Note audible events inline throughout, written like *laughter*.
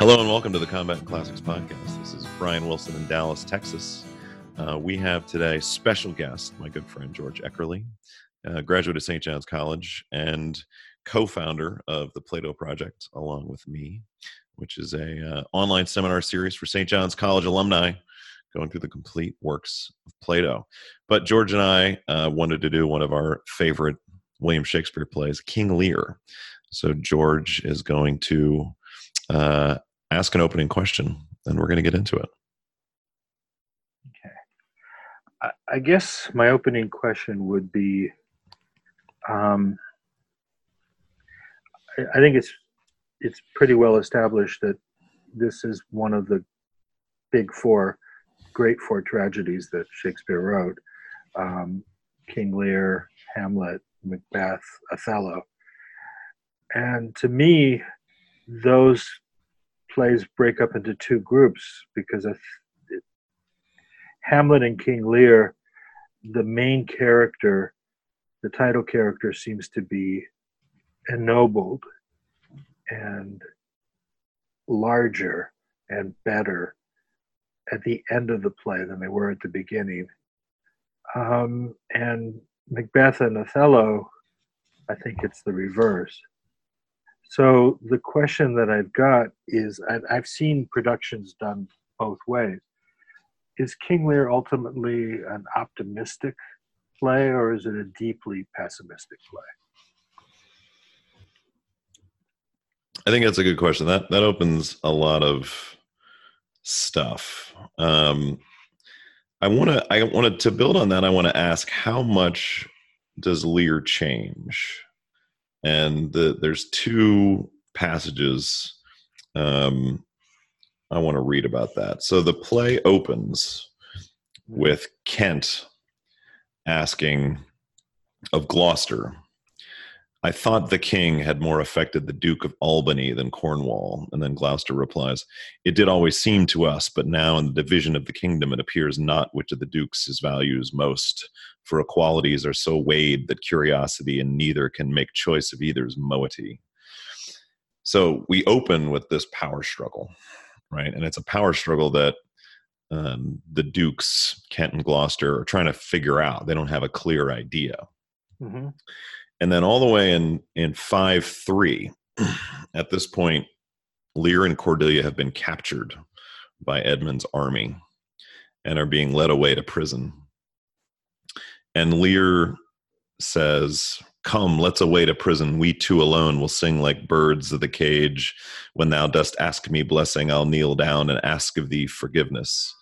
Hello and welcome to the Combat and Classics podcast. This is Brian Wilson in Dallas, Texas. Uh, we have today special guest, my good friend George Eckerly, uh, graduate of St. John's College and co-founder of the Plato Project, along with me, which is a uh, online seminar series for St. John's College alumni going through the complete works of Plato. But George and I uh, wanted to do one of our favorite William Shakespeare plays, King Lear. So George is going to uh, ask an opening question, and we're going to get into it. Okay. I, I guess my opening question would be um, I, I think it's it's pretty well established that this is one of the big four, great four tragedies that Shakespeare wrote um, King Lear, Hamlet, Macbeth, Othello. And to me, those plays break up into two groups because it, Hamlet and King Lear, the main character, the title character, seems to be ennobled and larger and better at the end of the play than they were at the beginning. Um, and Macbeth and Othello, I think it's the reverse. So the question that I've got is I've seen productions done both ways. Is King Lear ultimately an optimistic play or is it a deeply pessimistic play? I think that's a good question. That that opens a lot of stuff. Um, I want to. I wanted to build on that. I want to ask how much does Lear change? And the, there's two passages um, I want to read about that. So the play opens with Kent asking of Gloucester I thought the king had more affected the Duke of Albany than Cornwall. And then Gloucester replies, It did always seem to us, but now in the division of the kingdom it appears not which of the dukes is values most. For equalities are so weighed that curiosity and neither can make choice of either's moiety. So we open with this power struggle, right? And it's a power struggle that um, the dukes, Kent and Gloucester, are trying to figure out. They don't have a clear idea. Mm-hmm and then all the way in in five three, at this point, Lear and Cordelia have been captured by Edmund's army and are being led away to prison. And Lear says, Come, let's away to prison. We two alone will sing like birds of the cage. When thou dost ask me blessing, I'll kneel down and ask of thee forgiveness.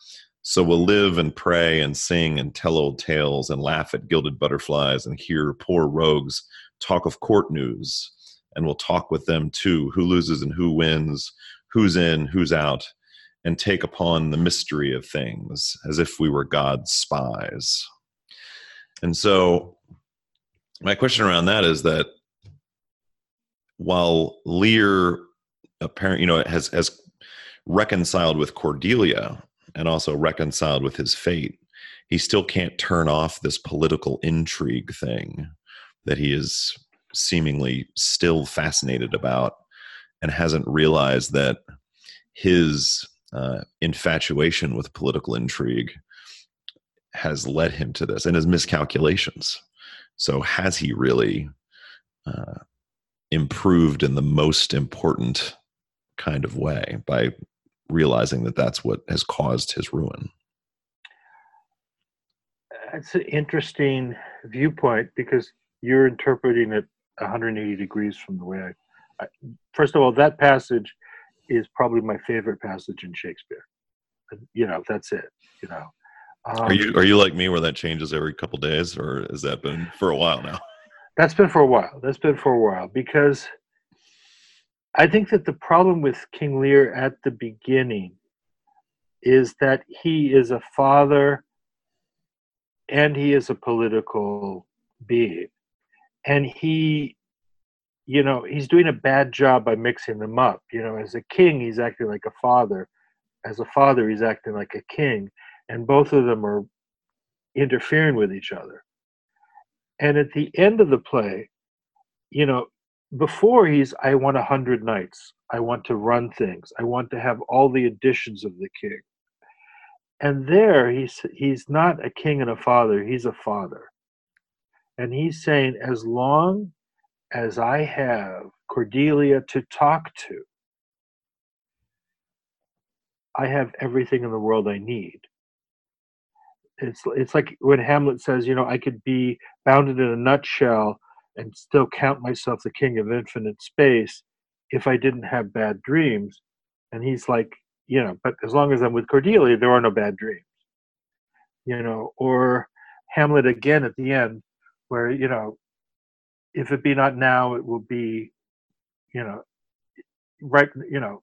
So we'll live and pray and sing and tell old tales and laugh at gilded butterflies and hear poor rogues talk of court news. And we'll talk with them too who loses and who wins, who's in, who's out, and take upon the mystery of things as if we were God's spies. And so, my question around that is that while Lear apparently, you know, has has reconciled with Cordelia and also reconciled with his fate, he still can't turn off this political intrigue thing that he is seemingly still fascinated about and hasn't realized that his uh, infatuation with political intrigue has led him to this and his miscalculations. So, has he really uh, improved in the most important kind of way by realizing that that's what has caused his ruin. That's an interesting viewpoint because you're interpreting it 180 degrees from the way I, I. First of all, that passage is probably my favorite passage in Shakespeare. You know, that's it. You know. Um, are you are you like me where that changes every couple days, or has that been for a while now? That's been for a while. That's been for a while because I think that the problem with King Lear at the beginning is that he is a father and he is a political being. And he, you know, he's doing a bad job by mixing them up. You know, as a king, he's acting like a father. As a father, he's acting like a king. And both of them are interfering with each other. And at the end of the play, you know, before he's I want a hundred knights. I want to run things. I want to have all the additions of the king. And there he's he's not a king and a father, he's a father. And he's saying, as long as I have Cordelia to talk to, I have everything in the world I need. It's it's like when Hamlet says, you know, I could be bounded in a nutshell and still count myself the king of infinite space if I didn't have bad dreams. And he's like, you know, but as long as I'm with Cordelia, there are no bad dreams. You know, or Hamlet again at the end, where, you know, if it be not now, it will be, you know, right, you know,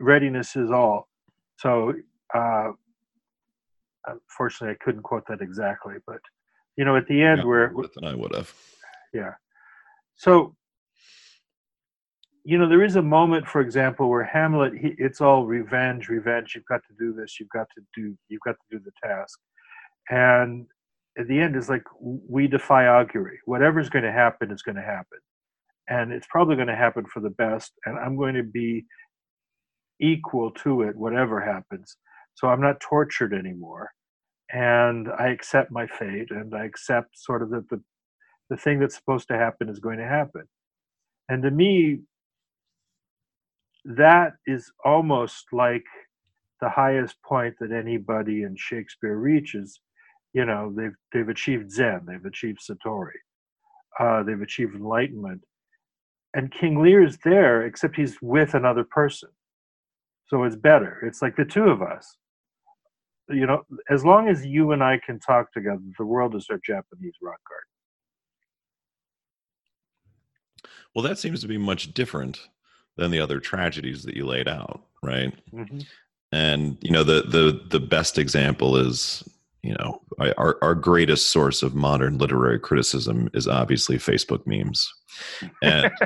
readiness is all. So, uh, unfortunately, I couldn't quote that exactly, but, you know, at the end, Yeah, where, than I would have. yeah. So, you know, there is a moment, for example, where Hamlet, he, it's all revenge, revenge. You've got to do this. You've got to do. You've got to do the task. And at the end, is like we defy augury. Whatever's going to happen is going to happen, and it's probably going to happen for the best. And I'm going to be equal to it, whatever happens. So I'm not tortured anymore, and I accept my fate, and I accept sort of that the the thing that's supposed to happen is going to happen. And to me, that is almost like the highest point that anybody in Shakespeare reaches. You know, they've they've achieved Zen, they've achieved Satori, uh, they've achieved enlightenment, and King Lear is there, except he's with another person, so it's better. It's like the two of us. You know, as long as you and I can talk together, the world is our Japanese rock garden. Well, that seems to be much different than the other tragedies that you laid out, right? Mm-hmm. And you know, the the the best example is you know our our greatest source of modern literary criticism is obviously Facebook memes, and *laughs*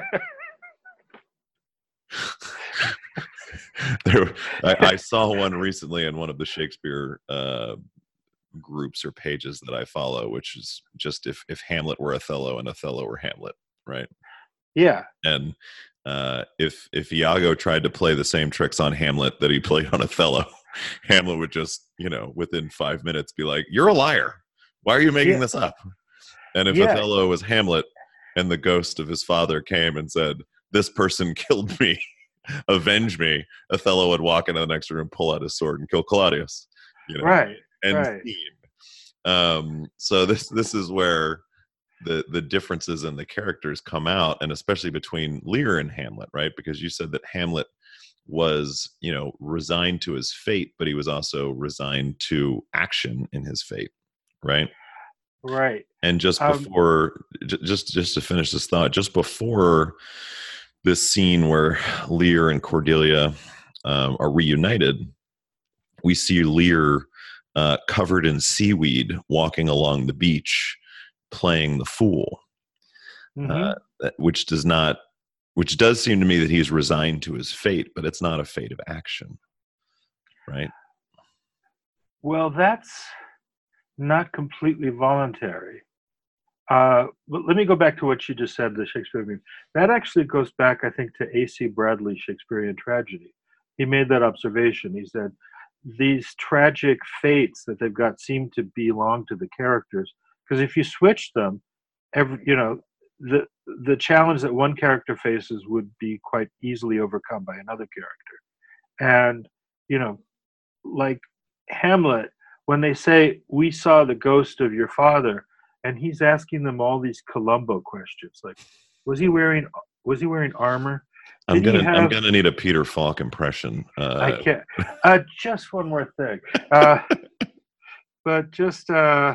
there I, I, saw one recently in one of the Shakespeare uh, groups or pages that I follow, which is just if if Hamlet were Othello and Othello were Hamlet, right? Yeah. And uh, if if Iago tried to play the same tricks on Hamlet that he played on Othello, *laughs* Hamlet would just you know within five minutes be like, "You're a liar. Why are you making yeah. this up?" And if yeah. Othello was Hamlet, and the ghost of his father came and said, "This person *laughs* killed me." avenge me othello would walk into the next room pull out his sword and kill claudius you know right and right. um so this this is where the the differences in the characters come out and especially between lear and hamlet right? Because you said that hamlet was you know resigned to his fate but he was also resigned to action in his fate right? Right. And just before um, j- just just to finish this thought just before this scene where lear and cordelia um, are reunited we see lear uh, covered in seaweed walking along the beach playing the fool, mm-hmm. uh, which does not, which does seem to me that he's resigned to his fate, but it's not a fate of action, right? Well, that's not completely voluntary. Uh, but let me go back to what you just said, the Shakespeare meme. That actually goes back, I think, to A.C. Bradley's Shakespearean tragedy. He made that observation. He said, these tragic fates that they've got seem to belong to the characters because if you switch them every you know the the challenge that one character faces would be quite easily overcome by another character and you know like hamlet when they say we saw the ghost of your father and he's asking them all these columbo questions like was he wearing was he wearing armor Did I'm gonna have, I'm gonna need a Peter Falk impression. Uh, I can't. Uh, just one more thing, uh, *laughs* but just uh,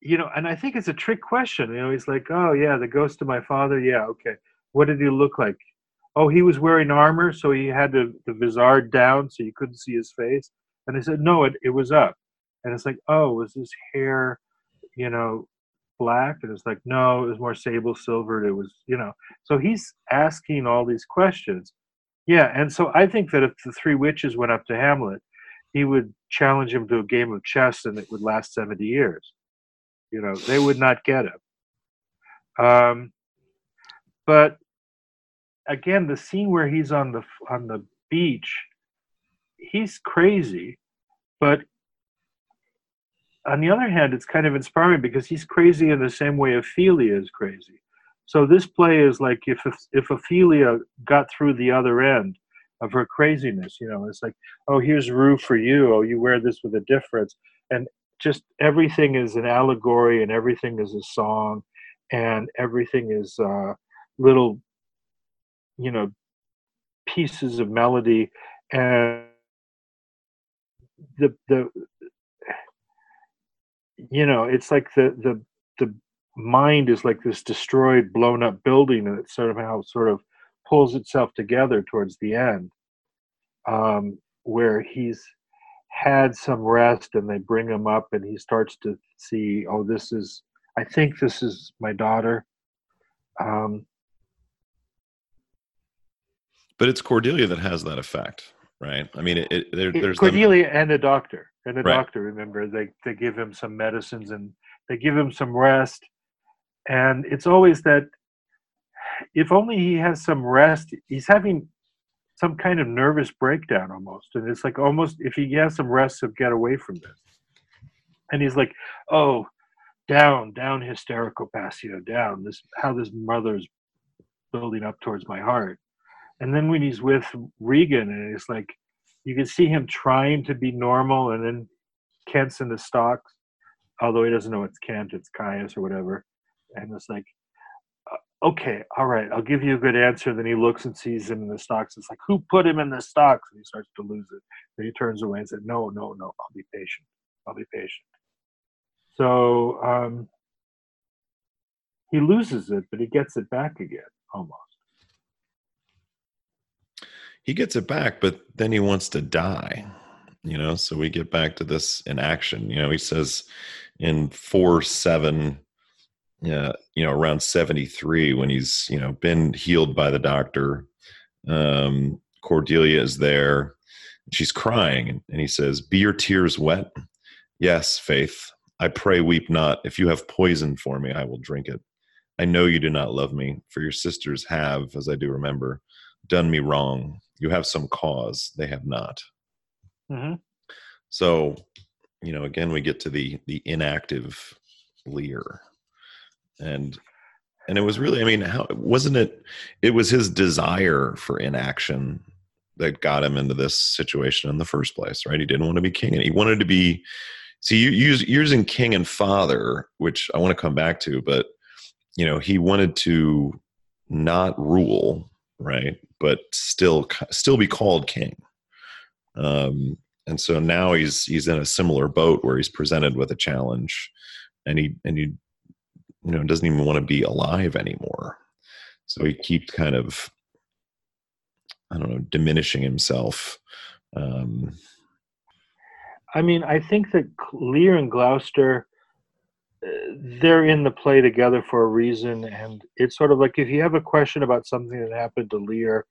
you know, and I think it's a trick question. You know, he's like, "Oh yeah, the ghost of my father. Yeah, okay. What did he look like? Oh, he was wearing armor, so he had the the vizard down, so you couldn't see his face." And I said, "No, it it was up." And it's like, "Oh, was his hair, you know, black?" And it's like, "No, it was more sable silvered. It was, you know." So he's asking all these questions. Yeah, and so I think that if the three witches went up to Hamlet, he would challenge him to a game of chess, and it would last seventy years you know, they would not get him. Um, but again, the scene where he's on the on the beach, he's crazy, but on the other hand, it's kind of inspiring because he's crazy in the same way Ophelia is crazy. So this play is like if if Ophelia got through the other end of her craziness, you know, it's like, oh, here's Rue for you. Oh, you wear this with a difference, and just everything is an allegory, and everything is a song, and everything is uh, little, you know, pieces of melody, and the the you know, it's like the the the mind is like this destroyed, blown up building, and it somehow sort of pulls itself together towards the end, um, where he's had some rest, and they bring him up, and he starts to see, oh, this is, I think this is my daughter. Um, but it's Cordelia that has that effect, right? I mean, it, it there, there's Cordelia them... and the doctor and the right. doctor. Remember, they they give him some medicines and they give him some rest, and it's always that if only he has some rest, he's having some kind of nervous breakdown almost. And it's like almost if he has some rest, he'll get away from this. And he's like, oh, down, down, hysterica passio, down. This how this mother's building up towards my heart. And then when he's with Regan, and it's like you can see him trying to be normal, and then Kent's in the stocks, although he doesn't know it's Kent, it's Caius or whatever. And it's like, okay, all right, I'll give you a good answer. Then he looks and sees him in the stocks. It's like, who put him in the stocks? And he starts to lose it. Then he turns away and said, no, no, no, I'll be patient. I'll be patient. So um, he loses it, but he gets it back again almost. He gets it back, but then he wants to die you know so we get back to this in action you know he says in 4 7 yeah you know around 73 when he's you know been healed by the doctor. Um cordelia is there. She's crying and he says be your tears wet? Yes faith. I pray weep not. If you have poison for me i will drink it. I know you do not love me for your sisters have as i do remember done me wrong. You have some cause. They have not. Mm-hmm. So, you know, again, we get to the the inactive Lear, and and it was really, I mean, how wasn't it? It was his desire for inaction that got him into this situation in the first place, right? He didn't want to be king, and he wanted to be. See, you use using king and father, which I want to come back to, but you know, he wanted to not rule, right? But still, still be called king. Um, and so now he's he's in a similar boat where he's presented with a challenge, and he and he you know doesn't even want to be alive anymore. So he keeps kind of I don't know diminishing himself. Um, I mean, I think that Lear and Gloucester uh, they're in the play together for a reason and it's sort of like if you have a question about something that happened to lear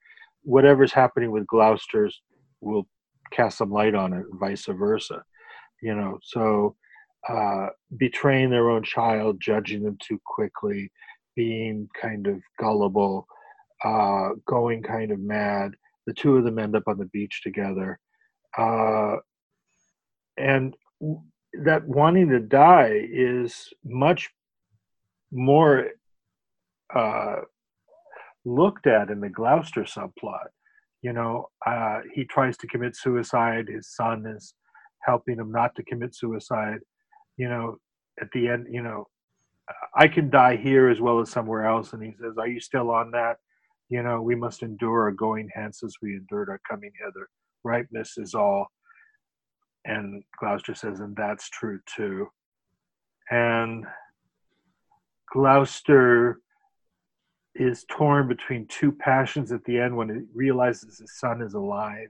whatever's happening with gloucester's will cast some light on it, vice versa. You know, so uh, betraying their own child, judging them too quickly, being kind of gullible, uh, going kind of mad. The two of them end up on the beach together. Uh, and that wanting to die is much more uh, looked at in the Gloucester subplot you know uh, he tries to commit suicide his son is helping him not to commit suicide you know at the end you know i can die here as well as somewhere else. And he says are you still on that? You know we must endure our going hence as we endured our coming hither. Ripeness is all. And gloucester says and that's true too. And gloucester is torn between two passions at the end when he realizes his son is alive.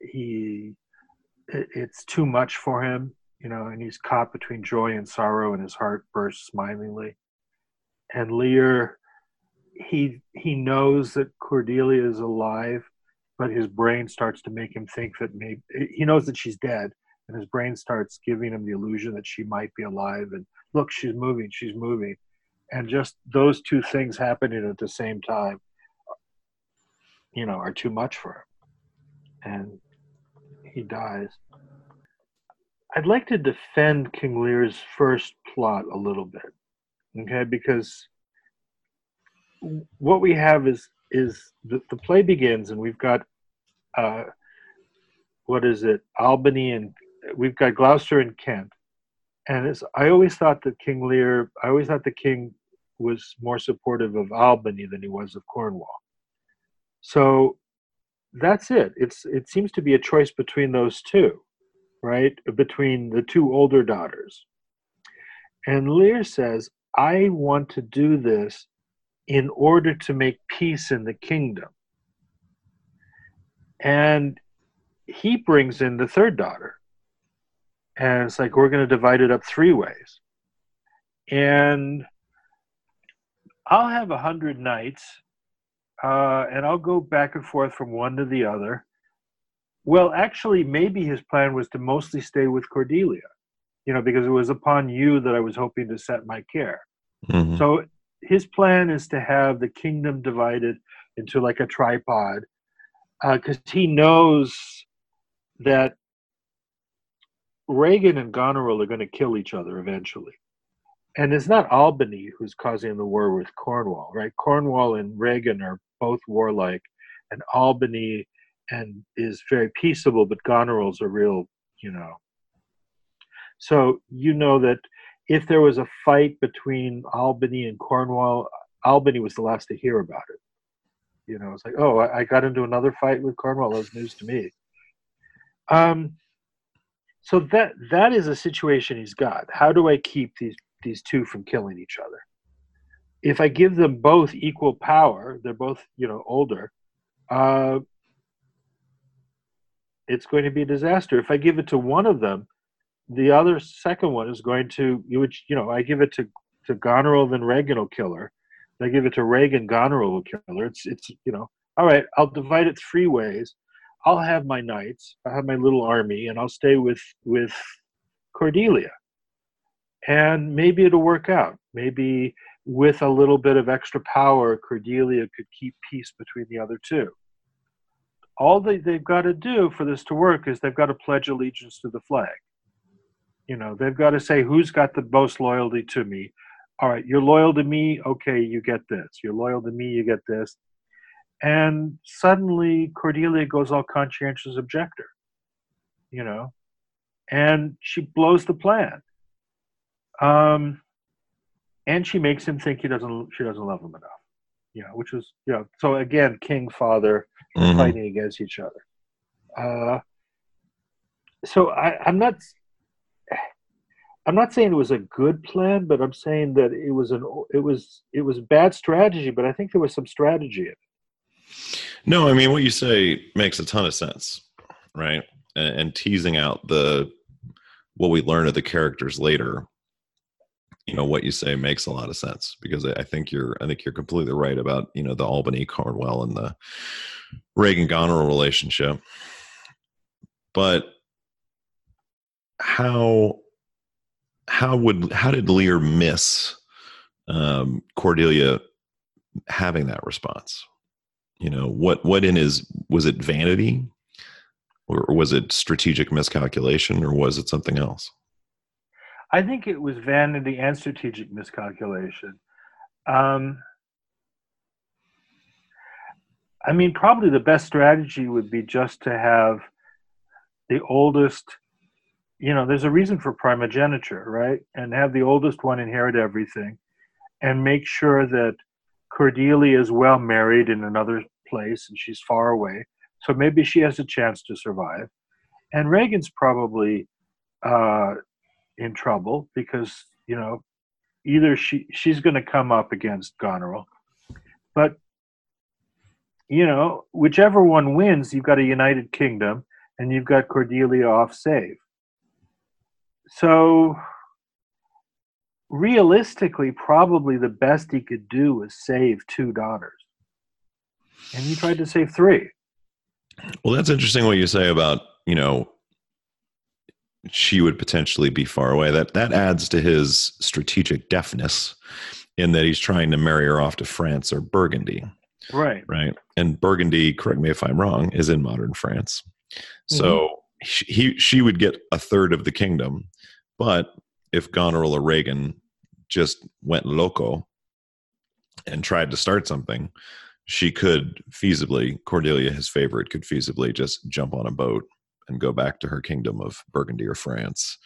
He, it's too much for him, you know, and he's caught between joy and sorrow, and his heart bursts smilingly. And Lear, he he knows that Cordelia is alive, but his brain starts to make him think that maybe he knows that she's dead, and his brain starts giving him the illusion that she might be alive. And look, she's moving, she's moving and just those two things happening at the same time, you know, are too much for him, and he dies. I'd like to defend King Lear's first plot a little bit, okay? Because what we have is is the, the play begins, and we've got uh, what is it, Albany, and we've got Gloucester and Kent, and it's. I always thought that King Lear. I always thought the king was more supportive of Albany than he was of Cornwall. So that's it. It's it seems to be a choice between those two, right? Between the two older daughters. And Lear says, I want to do this in order to make peace in the kingdom. And he brings in the third daughter. And it's like, we're going to divide it up three ways. And I'll have a hundred knights, uh, and I'll go back and forth from one to the other. Well, actually, maybe his plan was to mostly stay with Cordelia, you know, because it was upon you that I was hoping to set my care. Mm-hmm. So his plan is to have the kingdom divided into like a tripod, because uh, he knows that Regan and Goneril are going to kill each other eventually and it's not Albany who's causing the war with Cornwall, right? Cornwall and Regan are both warlike, and Albany and is very peaceable, but Goneril's a real, you know. So you know that if there was a fight between Albany and Cornwall, Albany was the last to hear about it. You know, it's like, oh, I got into another fight with Cornwall. That was news to me. Um, so that that is a situation he's got. How do I keep these these two from killing each other. If I give them both equal power, they're both you know older. Uh, it's going to be a disaster. If I give it to one of them, the other second one is going to you would you know I give it to to Goneril, then Regan will kill her. I give it to Regan, Goneril will kill her. It's it's you know all right. I'll divide it three ways. I'll have my knights. I'll have my little army, and I'll stay with with Cordelia and maybe it'll work out. Maybe with a little bit of extra power, Cordelia could keep peace between the other two. All they, they've got to do for this to work is they've got to pledge allegiance to the flag. You know, they've got to say who's got the most loyalty to me. All right, you're loyal to me. Okay, you get this. You're loyal to me. You get this. And suddenly Cordelia goes all conscientious objector. You know, and she blows the plan um, and she makes him think he doesn't she doesn't love him enough. Yeah, which is yeah. So again, king father mm-hmm. fighting against each other. Uh, so I, I'm not. I'm not saying it was a good plan, but I'm saying that it was an it was it was bad strategy. But I think there was some strategy in it. No, I mean what you say makes a ton of sense, right? And, and teasing out the what we learn of the characters later you know what you say makes a lot of sense because I think you're I think you're completely right about you know the Albany Cornwall and the Regan Goneril relationship. But how how would how did Lear miss um, Cordelia having that response? You know what what in his was it vanity or was it strategic miscalculation or was it something else? I think it was vanity and strategic miscalculation. Um, I mean, probably the best strategy would be just to have the oldest, you know, there's a reason for primogeniture, right? And have the oldest one inherit everything and make sure that Cordelia is well married in another place and she's far away. So maybe she has a chance to survive. And Regan's probably uh, in trouble because you know either she she's going to come up against Goneril, but you know whichever one wins, you've got a united kingdom and you've got Cordelia off save. So realistically, probably the best he could do was save two daughters, and he tried to save three. Well, that's interesting what you say about you know she would potentially be far away. That that adds to his strategic deafness in that he's trying to marry her off to France or Burgundy. Right. Right. And Burgundy, correct me if I'm wrong, is in modern France. So mm-hmm. he, he she would get a third of the kingdom, but if Goneril or Regan just went loco and tried to start something, she could feasibly, Cordelia, his favorite, could feasibly just jump on a boat and go back to her kingdom of Burgundy or France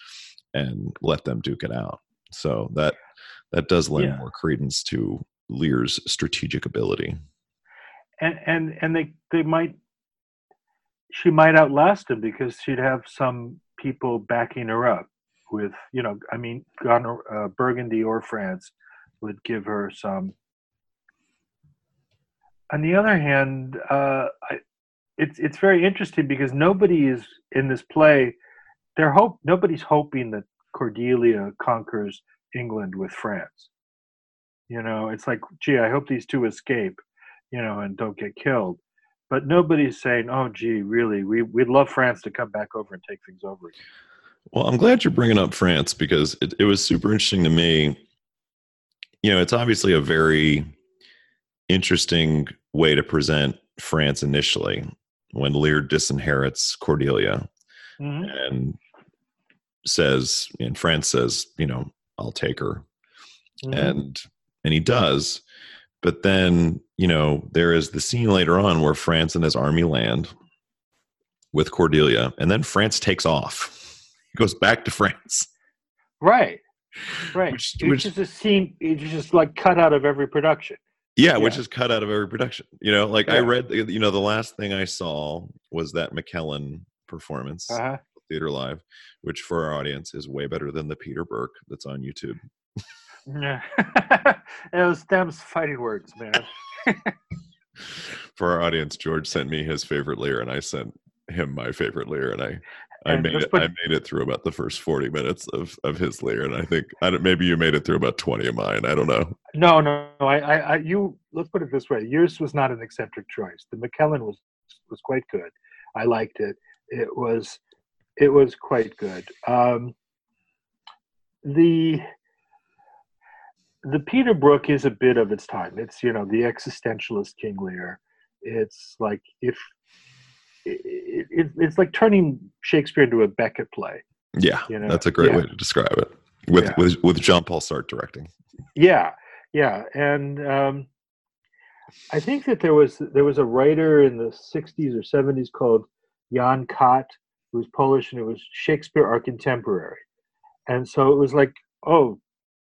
and let them duke it out. So that that does lend yeah. more credence to Lear's strategic ability. And and and they they might she might outlast him because she'd have some people backing her up with you know I mean uh, Burgundy or France would give her some. On the other hand, uh, I, it's it's very interesting because nobody is in this play. They're hope nobody's hoping that Cordelia conquers England with France. You know, it's like, gee, I hope these two escape, you know, and don't get killed. But nobody's saying, oh, gee, really, we, we'd love France to come back over and take things over again. Well, I'm glad you're bringing up France because it, it was super interesting to me. You know, it's obviously a very interesting way to present France initially when Lear disinherits Cordelia mm-hmm. and says, and France says, you know, I'll take her. Mm-hmm. And and he does. But then, you know, there is the scene later on where France and his army land with Cordelia, and then France takes off. He goes back to France. Right. Right. Which, which is a scene it's just like cut out of every production. Yeah, yeah, which is cut out of every production. You know, like yeah. I read, you know, the last thing I saw was that McKellen performance, uh-huh. Theater Live, which for our audience is way better than the Peter Brook that's on YouTube. Yeah, *laughs* it was them's fighting words, man. for our audience, George sent me his favorite Lear, and I sent him my favorite Lear, and I I made it. Put, I made it through about the first forty minutes of of his Lear, and I think I don't, maybe you made it through about twenty of mine. I don't know. No, no, no. I, I, I, you. Let's put it this way: yours was not an eccentric choice. The McKellen was was quite good. I liked it. It was it was quite good. Um, the the Peter Brook is a bit of its time. It's you know the existentialist King Lear. It's like if it, it, it's like turning Shakespeare into a Beckett play. Yeah, you know? that's a great yeah. way to describe it. With yeah. with with Jean Paul Sartre directing. Yeah, yeah, and um, I think that there was there was a writer in the '60s or '70s called Jan Kott, who was Polish, and it was Shakespeare our contemporary. And so it was like, oh,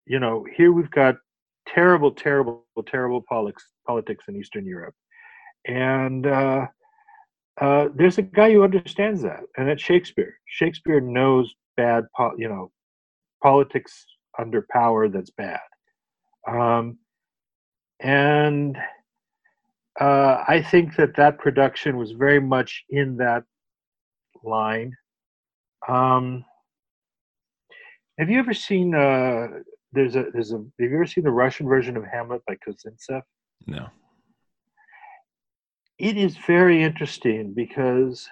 you know, here we've got terrible, terrible, terrible politics politics in Eastern Europe, and uh, uh, there's a guy who understands that, and it's Shakespeare. Shakespeare knows bad, po- you know, politics under power that's bad, um, and uh, I think that that production was very much in that line. Um, have you ever seen? Uh, there's a there's a. Have you ever seen the Russian version of Hamlet by Kozintsev? No it is very interesting because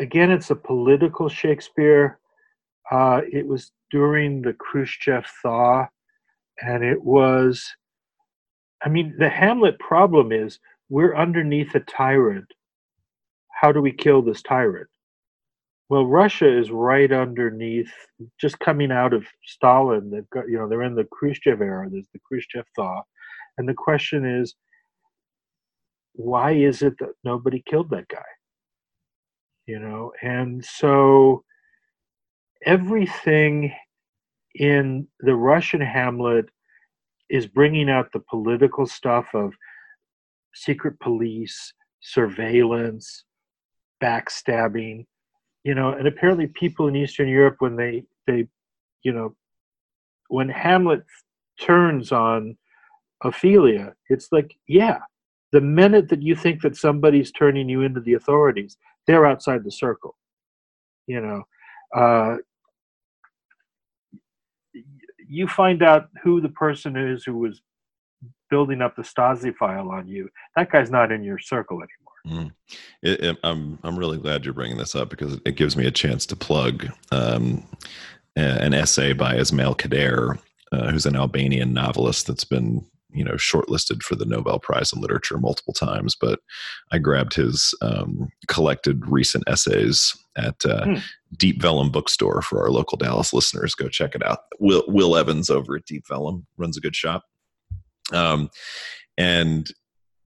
again it's a political shakespeare. Uh, it was during the khrushchev thaw and it was i mean the hamlet problem is we're underneath a tyrant. How do we kill this tyrant? Well russia is right underneath just coming out of stalin. They've got you know they're in the khrushchev era. There's the khrushchev thaw. And the question is why is it that nobody killed that guy? You know, and so everything in the Russian Hamlet is bringing out the political stuff of secret police, surveillance, backstabbing, you know, and apparently people in Eastern Europe when they they you know when Hamlet turns on Ophelia, it's like, yeah, the minute that you think that somebody's turning you into the authorities, they're outside the circle. You know, uh, you find out who the person is who was building up the Stasi file on you. That guy's not in your circle anymore. Mm. It, it, I'm I'm really glad you're bringing this up because it gives me a chance to plug um, an essay by Ismail Kadare uh, who's an Albanian novelist that's been you know shortlisted for the Nobel Prize in Literature multiple times. But I grabbed his um, collected recent essays at uh, hmm. Deep Vellum Bookstore for our local Dallas listeners. Go check it out. Will Will Evans over at Deep Vellum runs a good shop. Um, and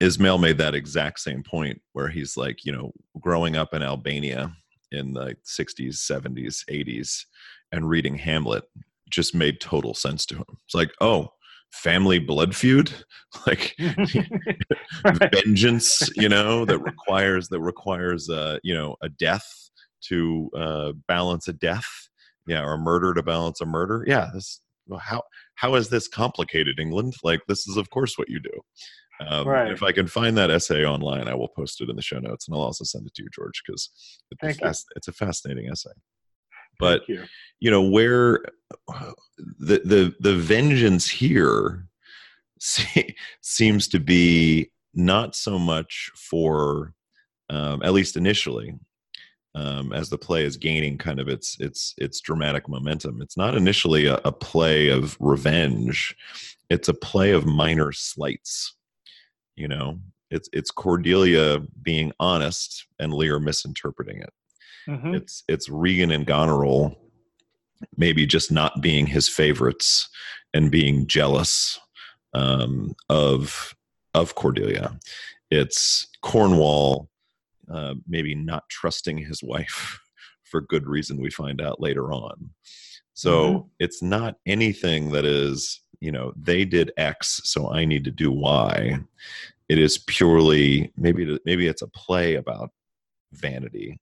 Ismail made that exact same point where he's like, you know, growing up in Albania in the 60s, 70s, 80s, and reading Hamlet just made total sense to him. It's like, oh, family blood feud, *laughs* like *laughs* vengeance, you know, that *laughs* requires that requires uh, you know, a death to uh, balance a death, yeah, or a murder to balance a murder. Yeah, this well, how how is this complicated, England? Like this is of course what you do. Um, right. If I can find that essay online, I will post it in the show notes, and I'll also send it to you, George, because it's, fast, it's a fascinating essay. But you. you. know where the the the vengeance here seems to be not so much for um, at least initially um, as the play is gaining kind of its its its dramatic momentum. It's not initially a, a, play of revenge; it's a play of minor slights. You know, it's it's Cordelia being honest and Lear misinterpreting it. Mm-hmm. It's it's Regan and Goneril maybe just not being his favorites and being jealous um, of of Cordelia. It's Cornwall uh, maybe not trusting his wife *laughs* for good reason. We find out later on. So mm-hmm. it's not anything that is you know they did X, so I need to do Y. It is purely maybe maybe it's a play about vanity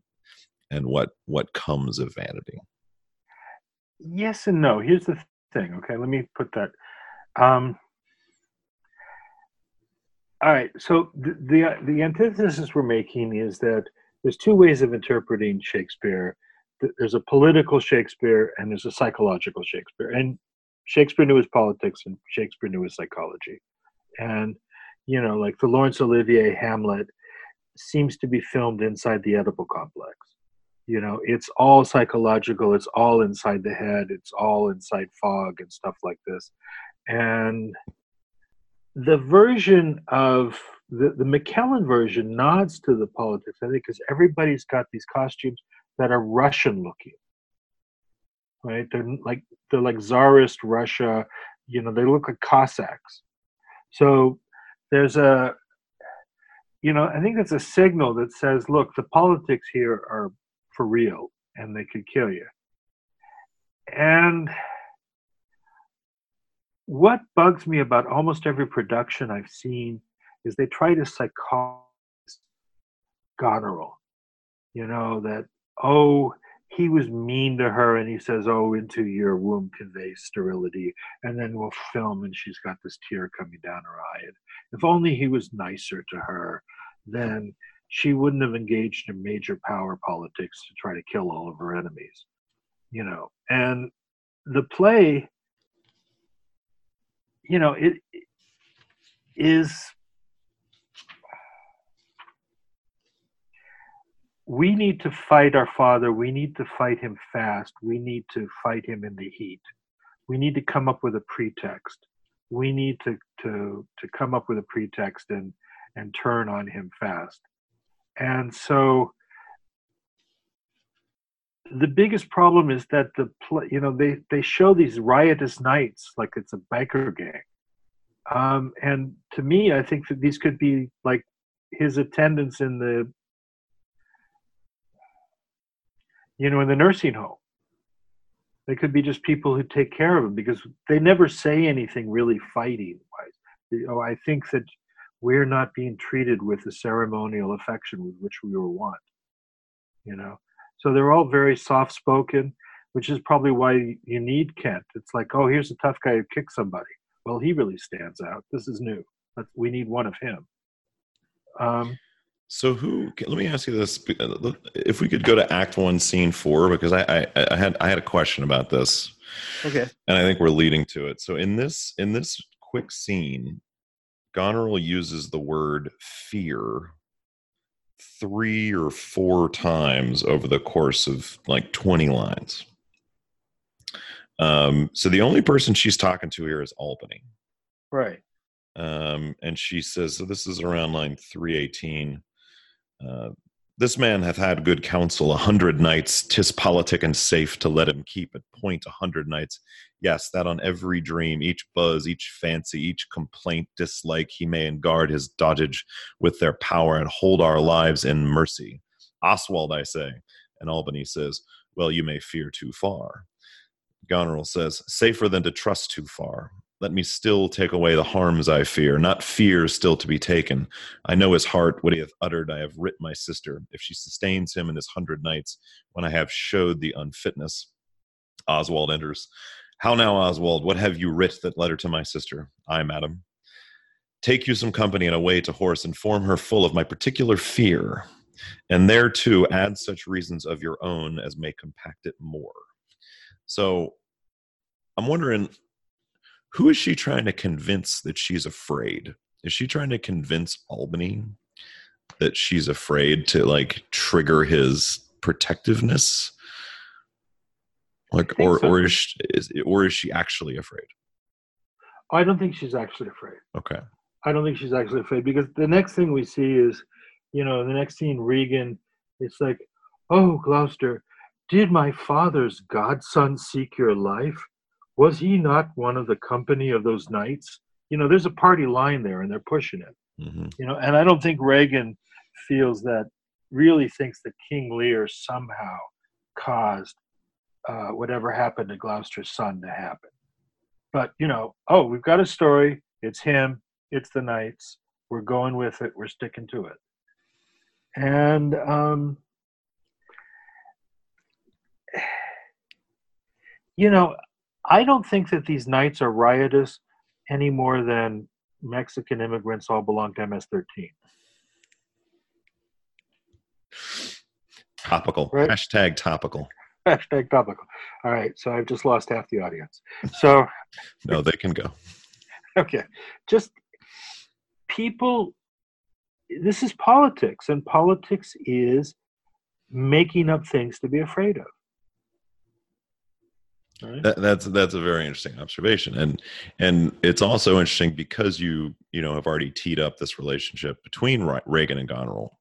and what what comes of vanity? Yes and no. Here's the thing okay? Let me put that um all right so the, the the antithesis we're making is that there's two ways of interpreting shakespeare. There's a political shakespeare and there's a psychological shakespeare. And shakespeare knew his politics and shakespeare knew his psychology. And you know like the laurence olivier hamlet seems to be filmed inside the Oedipal complex you know it's all psychological it's all inside the head it's all inside fog and stuff like this and the version of the, the McKellen version nods to the politics, I think, because everybody's got these costumes that are Russian looking. Right? They're like they're like Tsarist Russia, you know, they look like Cossacks. So there's a you know, I think it's a signal that says, look, the politics here are for real and they could kill you. And what bugs me about almost every production I've seen is they try to psychologize Goneril. You know, that, oh, he was mean to her and he says, oh, into your womb conveys sterility. And then we'll film and she's got this tear coming down her eye. And if only he was nicer to her, then she wouldn't have engaged in major power politics to try to kill all of her enemies, you know. And the play, you know, it is. We need to fight our father. We need to fight him fast. We need to fight him in the heat. We need to come up with a pretext. We need to to to come up with a pretext and and turn on him fast and so the biggest problem is that the you know they they show these riotous knights like it's a biker gang. Um, and to me i think that these could be like his attendants in the you know in the nursing home. They could be just people who take care of him because they never say anything really fighting wise you know i think that we're not being treated with the ceremonial affection with which we were wont you know? So they're all very soft spoken which is probably why you need kent. It's like oh here's a tough guy who kicks somebody. Well he really stands out. This is new. But we need one of him. Um, so who let me ask you this if we could go to act one scene four because I, I, I had i had a question about this. Okay. And i think we're leading to it. So in this in this quick scene Goneril uses the word fear three or four times over the course of like 20 lines. Um, so the only person she's talking to here is Albany. Right. Um, and she says, so this is around line 318. Uh, this man hath had good counsel a hundred knights. Tis politic and safe to let him keep at point a hundred knights. Yes, that on every dream, each buzz, each fancy, each complaint, dislike, he may enguard his dotage with their power and hold our lives in mercy. Oswald, I say. And Albany says, Well, you may fear too far. Goneril says, Safer than to trust too far. Let me still take away the harms I fear, not fear still to be taken. I know his heart, what he hath uttered, I have writ my sister. If she sustains him in his hundred knights, when I have showed the unfitness. Oswald enters. How now, Oswald, what have you writ that letter to my sister? I, madam. Take you some company and away to horse, inform her full of my particular fear, and thereto add such reasons of your own as may compact it more. So I'm wondering who is she trying to convince that she's afraid? Is she trying to convince Albany that she's afraid to like trigger his protectiveness? Like, or so. or is, she, is or is she actually afraid? I don't think she's actually afraid. Okay. I don't think she's actually afraid because the next thing we see is, you know, the next scene, Regan, it's like, oh, Gloucester, did my father's godson seek your life? Was he not one of the company of those knights? You know, there's a party line there and they're pushing it. hmm You know, and I don't think Regan feels that, really thinks that King Lear somehow caused uh, whatever happened to Gloucester's son to happen. But, you know, oh, we've got a story. It's him, it's the knights. We're going with it, we're sticking to it. And, um, *sighs* you know, I don't think that these knights are riotous any more than Mexican immigrants all belong to MS-13. Topical. Right. Hashtag topical. Hashtag topical. All right, so I've just lost half the audience. So, *laughs* *laughs* No, they can go. okay, just people. This is politics, and politics is making up things to be afraid of. Right? That, that's that's a very interesting observation, and and it's also interesting because you you know have already teed up this relationship between Regan and Goneril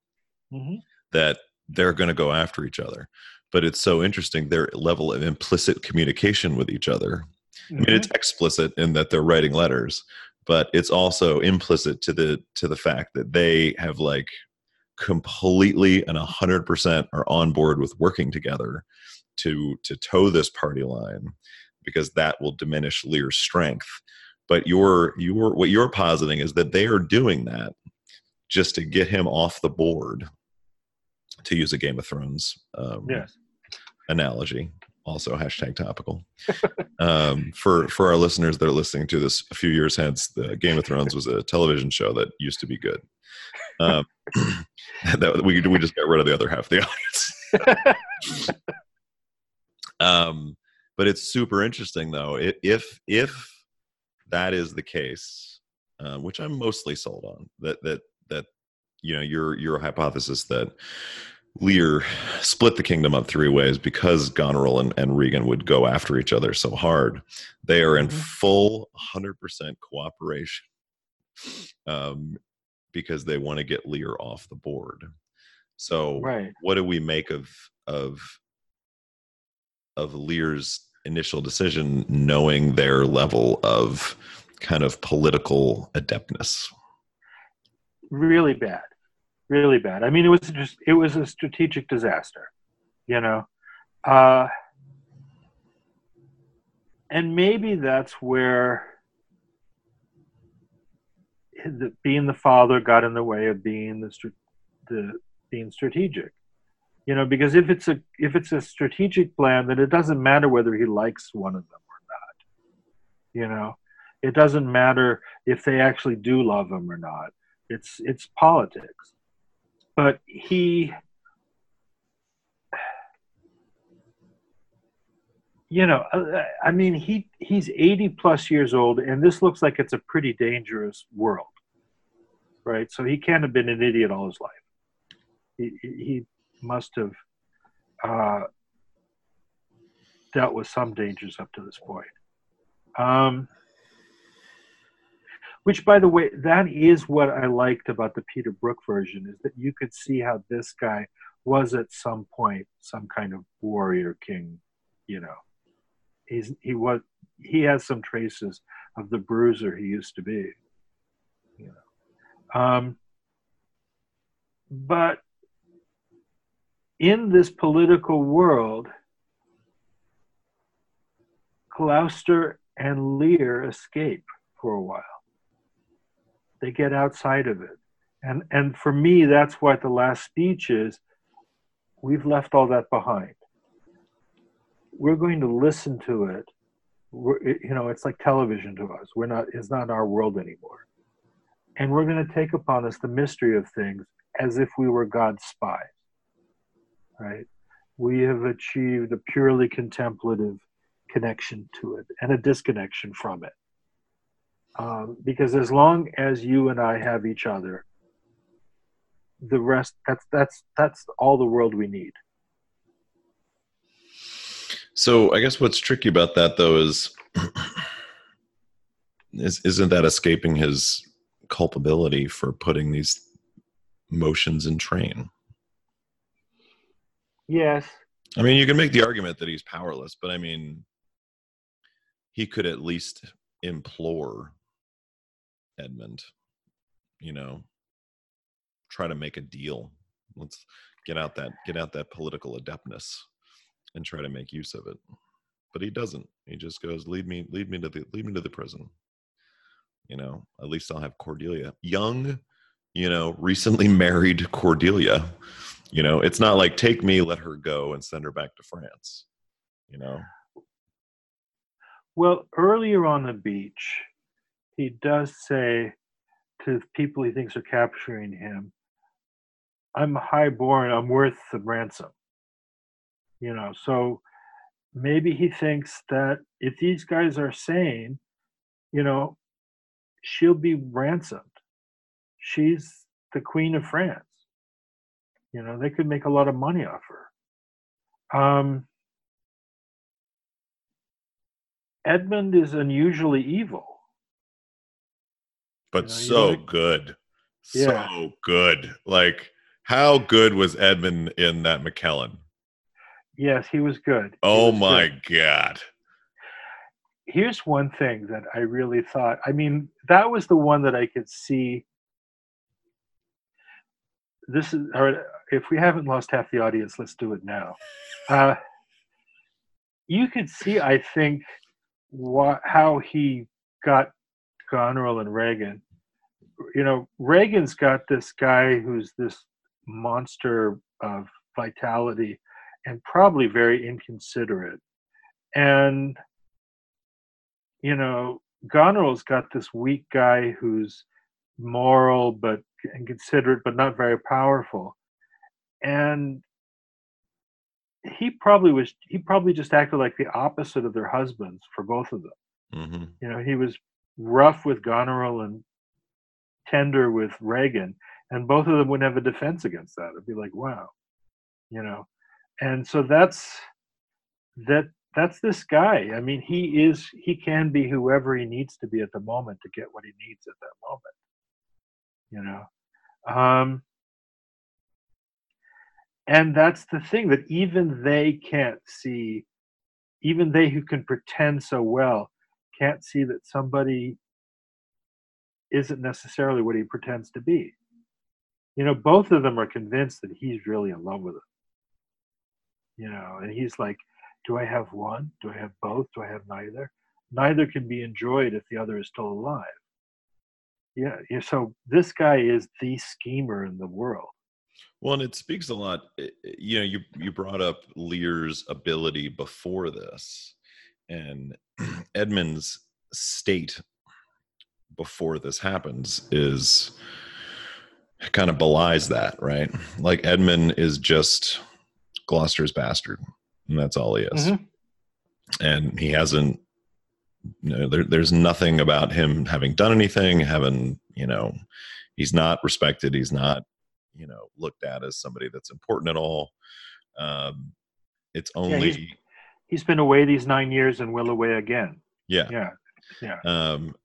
hmm that they're going to go after each other. But it's so interesting their level of implicit communication with each other. I mean, it's explicit in that they're writing letters, but it's also implicit to the to the fact that they have like completely and a hundred percent are on board with working together to to toe this party line because that will diminish Lear's strength. But your your what you're positing is that they are doing that just to get him off the board, to use a Game of Thrones um, yes. analogy. Also hashtag topical. *laughs* um, for for our listeners that are listening to this a few years hence, the Game of Thrones was a television show that used to be good. Um, *clears throat* that we we just got rid of the other half of the *laughs* audience. *laughs* um, but it's super interesting though. If if that is the case, uh, which I'm mostly sold on, that that that you know your your hypothesis that Lear split the kingdom up three ways because Goneril and, and Regan would go after each other so hard. They are in Mhm. full 100% cooperation um, because they want to get Lear off the board. So, Right. what do we make of of of Lear's initial decision, knowing their level of kind of political adeptness? really bad. Really bad. I mean it was just it was a strategic disaster you know? Uh and maybe that's where the, being the father got in the way of being the, the being strategic you know because if it's a if it's a strategic plan then it doesn't matter whether he likes one of them or not you know? It doesn't matter if they actually do love him or not. It's it's politics. But he you know uh, i mean he he's 80 plus years old and this looks like it's a pretty dangerous world right? So he can't have been an idiot all his life. He, he must have uh, dealt with some dangers up to this point. Um, which, by the way, that is what I liked about the Peter Brook version is that you could see how this guy was at some point some kind of warrior king. You know, he's he was he has some traces of the bruiser he used to be. You know, um, but in this political world, Gloucester and Lear escape for a while. They get outside of it. And, and for me, that's what the last speech is. We've left all that behind. We're going to listen to it. We're, you know, it's like television to us. We're not, it's not our world anymore. And we're going to take upon us the mystery of things as if we were God's spies right? We have achieved a purely contemplative connection to it and a disconnection from it. Um, because as long as you and I have each other, the rest that's that's that's all the world we need. So I guess what's tricky about that though is, is isn't that escaping his culpability for putting these motions in train? Yes. I mean, you can make the argument that he's powerless, but I mean, he could at least implore Edmund, you know, try to make a deal. Let's get out that get out that political adeptness and try to make use of it. But he doesn't. He just goes, "Lead me, lead me to the lead me to the prison." You know, at least I'll have Cordelia, young, you know, recently married Cordelia you know, it's not like take me, let her go, and send her back to France. You know. Well, earlier on the beach, he does say to people he thinks are capturing him, "I'm highborn. I'm worth the ransom." You know, so maybe he thinks that if these guys are sane, you know, she'll be ransomed. She's the queen of France. You know, they could make a lot of money off her. Um, Edmund is unusually evil. But you know, so good. Yeah. So good. Like, how good was Edmund in that McKellen? Yes, he was good. He oh was my good. God. Here's one thing that I really thought. I mean, that was the one that I could see. This is, or if we haven't lost half the audience, let's do it now. Uh, you could see, I think, what, how he got Goneril and Regan. You know, Regan's got this guy who's this monster of vitality and probably very inconsiderate. And, you know, Goneril's got this weak guy who's moral but and considerate but not very powerful. And he probably was he probably just acted like the opposite of their husbands for both of them. Mm-hmm. you know he was rough with goneril and tender with regan and both of them wouldn't have a defense against that. It'd be like wow you know. And so that's that that's this guy. I mean he is he can be whoever he needs to be at the moment to get what he needs at that moment you know. Um and that's the thing that even they can't see even they who can pretend so well can't see that somebody isn't necessarily what he pretends to be. You know both of them are convinced that he's really in love with him you know and he's like do i have one? Do i have both? Do i have neither? Neither can be enjoyed if the other is still alive yeah, yeah so this guy is the schemer in the world well, and it speaks a lot. Eh, eh, you know, you you brought up Lear's ability before this, and *clears throat* Edmund's state before this happens is kind of belies that, right? Like Edmund is just Gloucester's bastard, and that's all he is. Mm-hmm. And he hasn't. You know, there, there's nothing about him having done anything, having you know, he's not respected. He's not you know looked at as somebody that's important at all. Um, it's only yeah, he's been away these nine years and will away again. Yeah. Yeah. Yeah. Um,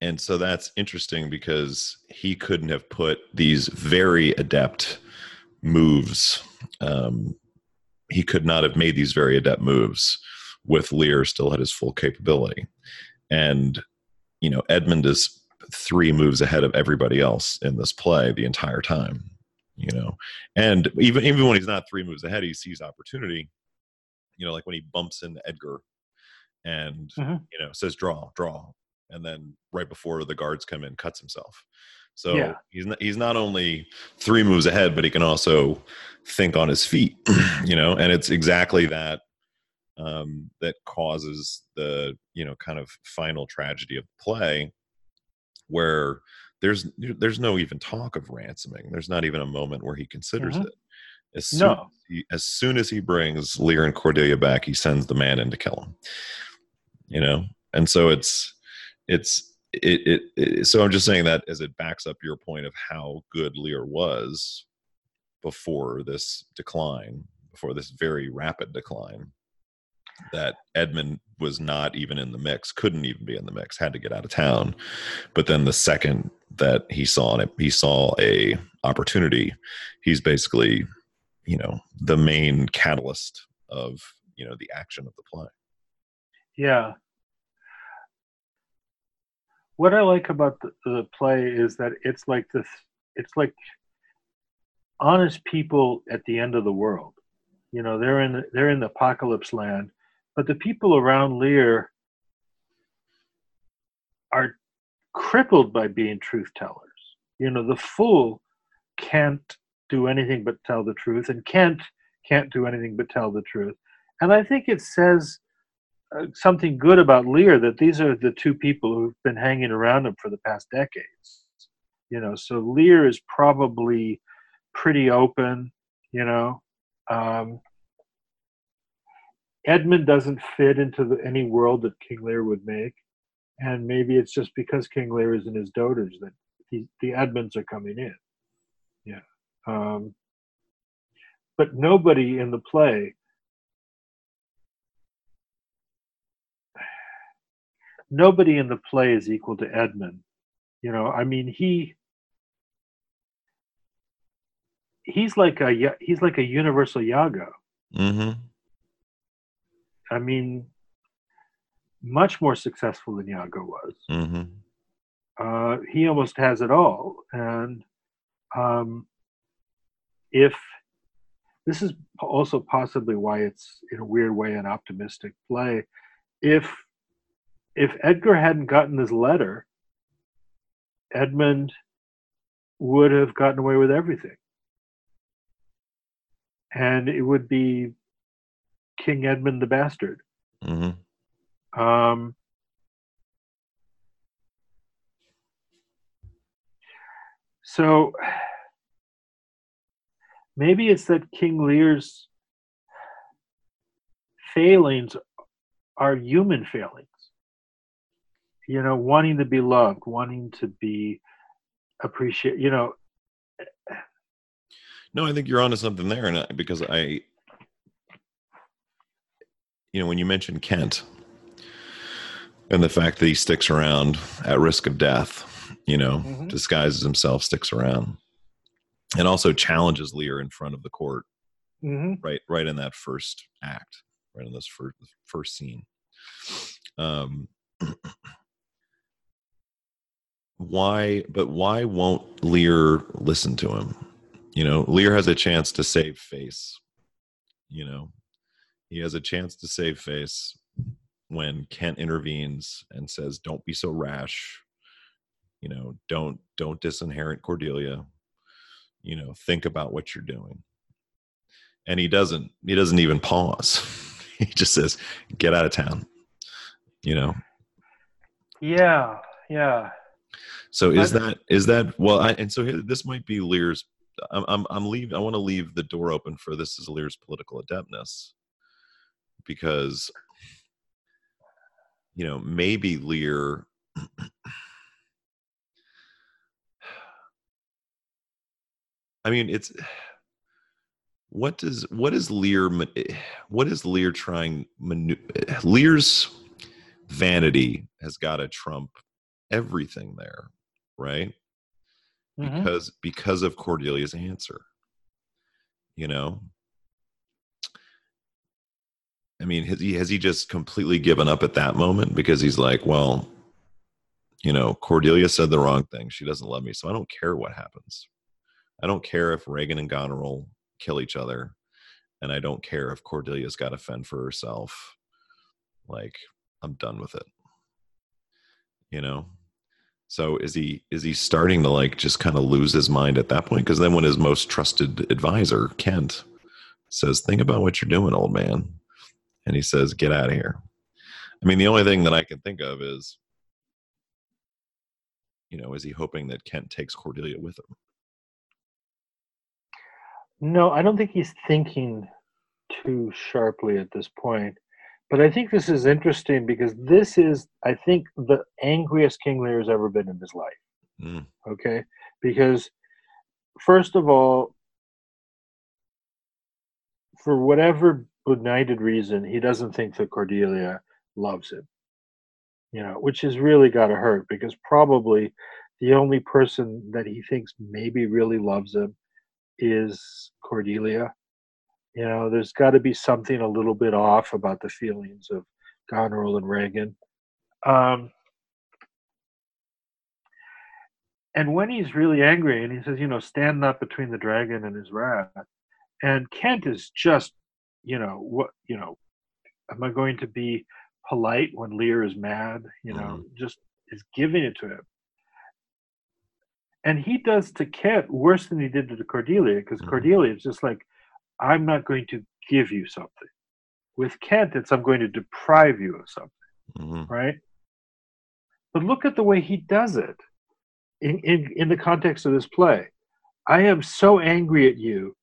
and so that's interesting because he couldn't have put these very adept moves. Um, he could not have made these very adept moves with Lear still at his full capability. And, you know, Edmund is three moves ahead of everybody else in this play the entire time, you know. And even even when he's not three moves ahead, he sees opportunity. You know, like when he bumps into Edgar and Mhm. you know says draw, draw, and then right before the guards come in, cuts himself. So Yeah. he's not, he's not only three moves ahead, but he can also think on his feet, *clears throat* you know. And it's exactly that um, that causes the you know kind of final tragedy of the play, where there's there's no even talk of ransoming. There's not even a moment where he considers Mhm. it. As soon, No. he, as soon as he brings Lear and Cordelia back, he sends the man in to kill him. You know, and so it's it's it, it, it so I'm just saying that as it backs up your point of how good Lear was before this decline, before this very rapid decline, that Edmund was not even in the mix, couldn't even be in the mix, had to get out of town. But then the second that he saw it, he saw a opportunity. He's basically, you know, the main catalyst of you know the action of the play. Yeah. What I like about the, the play is that it's like this it's like honest people at the end of the world. You know, they're in they're in the apocalypse land, but the people around Lear are crippled by being truth tellers. You know, the fool can't do anything but tell the truth and Kent can't do anything but tell the truth. And I think it says uh, something good about Lear that these are the two people who've been hanging around him for the past decades. You know, so Lear is probably pretty open. You know, um, Edmund doesn't fit into the, any world that King Lear would make, and maybe it's just because King Lear is in his dotage that he, the Edmunds are coming in. Yeah, um, but nobody in the play nobody in the play is equal to Edmund. You know, I mean, he he's like a he's like a universal Iago. Mm-hmm. I mean, much more successful than Iago was. Mm-hmm. Uh, he almost has it all, and um, if this is also possibly why it's in a weird way an optimistic play, if if Edgar hadn't gotten this letter, Edmund would have gotten away with everything. And it would be King Edmund the Bastard. Mm-hmm. Um, so maybe it's that King Lear's failings are human failings. You know, wanting to be loved, wanting to be appreciated. You know, No, I think you're onto something there, and I, because I, you know, when you mentioned Kent and the fact that he sticks around at risk of death, you know, Mhm. disguises himself, sticks around, and also challenges Lear in front of the court, right, right in that first act, right in this first first scene. Um, *clears throat* why? But why won't Lear listen to him? You know, Lear has a chance to save face. You know, he has a chance to save face when Kent intervenes and says, "Don't be so rash." You know, don't don't disinherit Cordelia. You know, think about what you're doing. And he doesn't. He doesn't even pause. *laughs* he just says, "Get out of town." You know. yeah, yeah. So is that is that well? I, and so here, this might be Lear's. I'm I'm I'm leave. I want to leave the door open for this is Lear's political adeptness, because you know maybe Lear. I mean, it's what does what is Lear what is Lear trying Lear's vanity has got to trump everything there, right? Mm-hmm. Because because of Cordelia's answer. You know? I mean, has he has he just completely given up at that moment because he's like, well, you know, Cordelia said the wrong thing. She doesn't love me, so I don't care what happens. I don't care if Regan and Goneril kill each other, and I don't care if Cordelia's got to fend for herself. Like, I'm done with it. You know. So is he is he starting to like just kind of lose his mind at that point? Because then when his most trusted advisor Kent says, "Think about what you're doing, old man," and he says, "Get out of here." I mean, the only thing that I can think of is, you know, is he hoping that Kent takes Cordelia with him? No, I don't think he's thinking too sharply at this point. But I think this is interesting because this is, I think, the angriest King Lear has ever been in his life. Mm. Okay? Because, first of all, for whatever benighted reason, he doesn't think that Cordelia loves him. You know, which has really got to hurt because probably the only person that he thinks maybe really loves him is Cordelia. You know, there's got to be something a little bit off about the feelings of Goneril and Regan. Um, and when he's really angry and he says, you know, stand not between the dragon and his wrath, and Kent is just, you know, what, you know, am I going to be polite when Lear is mad? You know, mm. just is giving it to him. And he does to Kent worse than he did to Cordelia because mm. Cordelia is just like, I'm not going to give you something. With Kent, it's I'm going to deprive you of something, mm-hmm. right? But look at the way he does it in, in, in the context of this play. I am so angry at you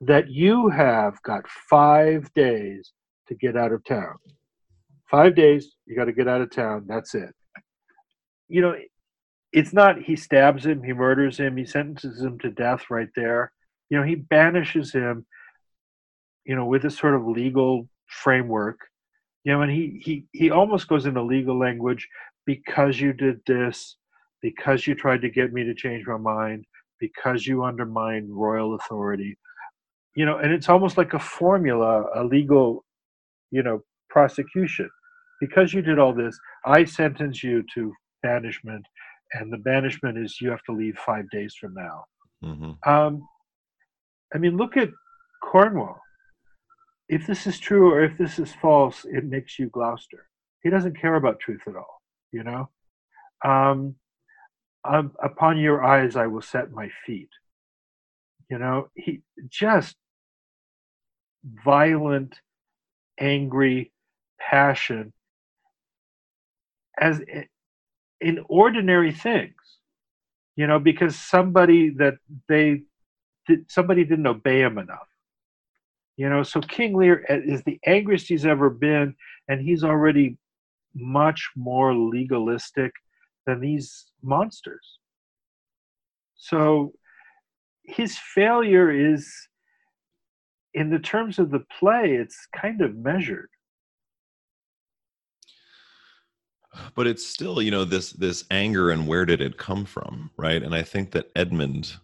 that you have got five days to get out of town. Five days, you got to get out of town. That's it. You know, it's not he stabs him, he murders him, he sentences him to death right there. You know, he banishes him you know, with this sort of legal framework, you know, and he he he almost goes into legal language because you did this, because you tried to get me to change my mind, because you undermined royal authority, you know, and it's almost like a formula, a legal, you know, prosecution. Because you did all this, I sentence you to banishment, and the banishment is you have to leave five days from now. Mm-hmm. Um, I mean, look at Cornwall if this is true or if this is false, it makes you Gloucester. He doesn't care about truth at all, you know? Um, um, upon your eyes I will set my feet. You know, he just violent, angry passion as in ordinary things, you know, because somebody that they somebody didn't obey him enough you know, so King Lear is the angriest he's ever been, and he's already much more legalistic than these monsters. So his failure is, in the terms of the play, it's kind of measured. But it's still, you know, this this anger and where did it come from, right? And I think that Edmund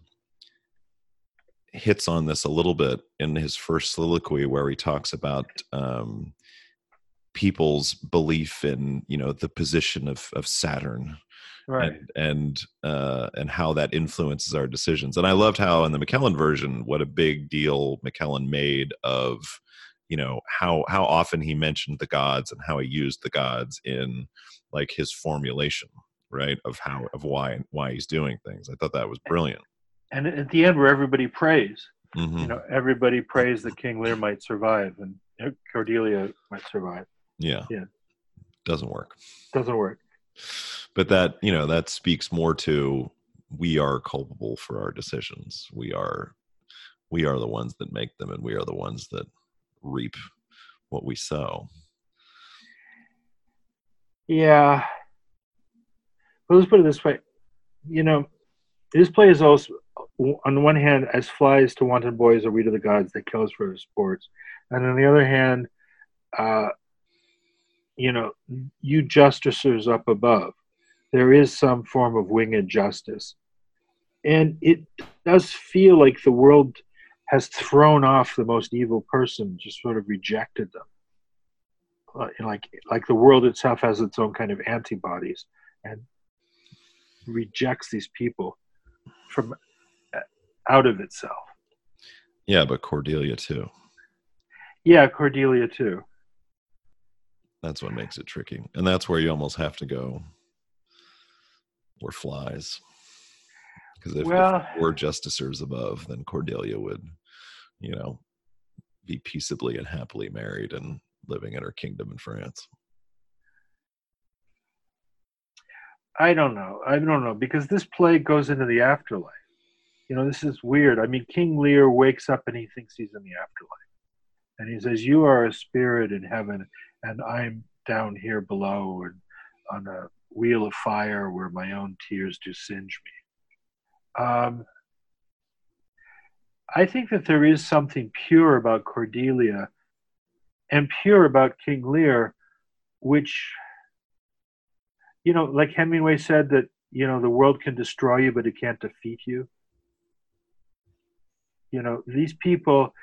hits on this a little bit in his first soliloquy where he talks about um, people's belief in you know the position of of Saturn right. and and, uh, and how that influences our decisions. And I loved how in the McKellen version what a big deal McKellen made of you know how how often he mentioned the gods and how he used the gods in like his formulation right of how of why why he's doing things. I thought that was brilliant. And at the end where everybody prays mm-hmm. you know everybody prays that king lear might survive and cordelia might survive. Yeah. Yeah. Doesn't work. Doesn't work but that you know that speaks more to we are culpable for our decisions. We are we are the ones that make them and we are the ones that reap what we sow. Yeah. But let's put it this way. You know this play is also on the one hand, as flies to wanton boys are we to the gods, that kill us for sports. And on the other hand, uh, you know, you justicers up above, there is some form of winged justice. And it does feel like the world has thrown off the most evil person, just sort of rejected them. Uh, like like the world itself has its own kind of antibodies and rejects these people from uh, out of itself. Yeah, but Cordelia too. Yeah, Cordelia too. That's what makes it tricky, and that's where you almost have to go. We're flies, because if, Well- if we're justicers above, then Cordelia would, you know, be peaceably and happily married and living in her kingdom in France. I don't know. I don't know because this play goes into the afterlife. You know, this is weird. I mean, King Lear wakes up and he thinks he's in the afterlife, and he says, "You are a spirit in heaven, and I'm down here below, and on a wheel of fire where my own tears do singe me." Um, I think that there is something pure about Cordelia and pure about King Lear, which you know, like Hemingway said that you know the world can destroy you, but it can't defeat you. You know, these people,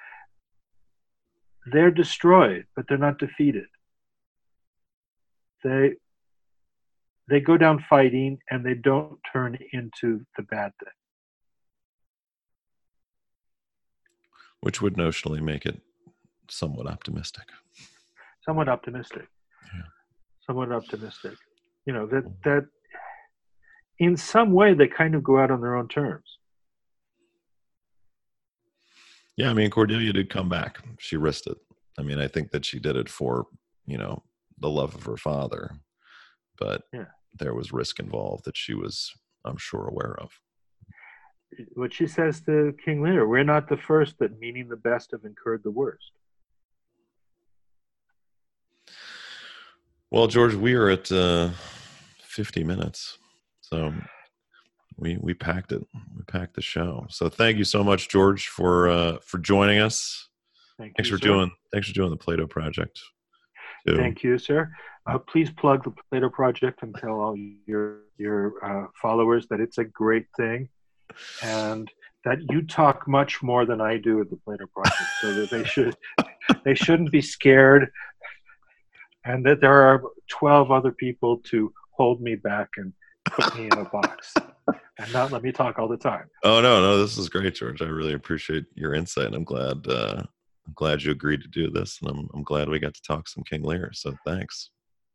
they're destroyed, but they're not defeated. They they go down fighting, and they don't turn into the bad thing. which would notionally make it somewhat optimistic. Somewhat optimistic. Yeah. Somewhat optimistic. You know that hmm. that in some way they kind of go out on their own terms. Yeah, I mean Cordelia did come back. She risked it. I mean, I think that she did it for, you know, the love of her father. But Yeah. there was risk involved that she was, I'm sure, aware of. what she says to King Lear, we're not the first that meaning the best have incurred the worst. Well, George, we are at uh, 50 minutes. So we we packed it. We packed the show. So thank you so much, George, for uh, for joining us. Thank Thanks you, for sir. doing thanks for doing the Plato project. Too. Thank you, sir. Uh, please plug the Plato Project and tell all your your uh, followers that it's a great thing, and that you talk much more than I do at the Plato Project, so that they should *laughs* they shouldn't be scared, and that there are twelve other people to hold me back and put me in a box and not let me talk all the time. Oh no, no, this is great, George. I really appreciate your insight, I'm glad uh, I'm glad you agreed to do this, and I'm I'm glad we got to talk some King Lear. So thanks.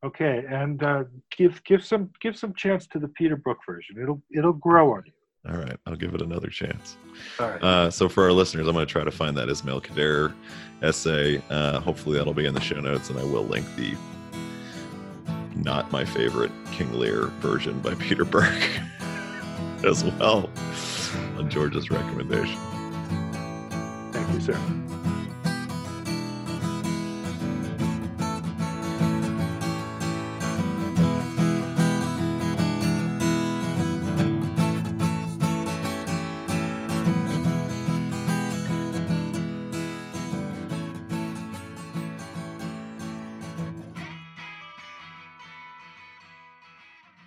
Okay, and uh, give give some give some chance to the Peter Brook version. It'll it'll grow on you. All right, I'll give it another chance. All right. Uh, so for our listeners, I'm going to try to find that Ismail Kadare essay. Uh, hopefully that'll be in the show notes, and I will link the not my favorite King Lear version by *laughs* Peter Brook as well on George's recommendation. Thank you, sir.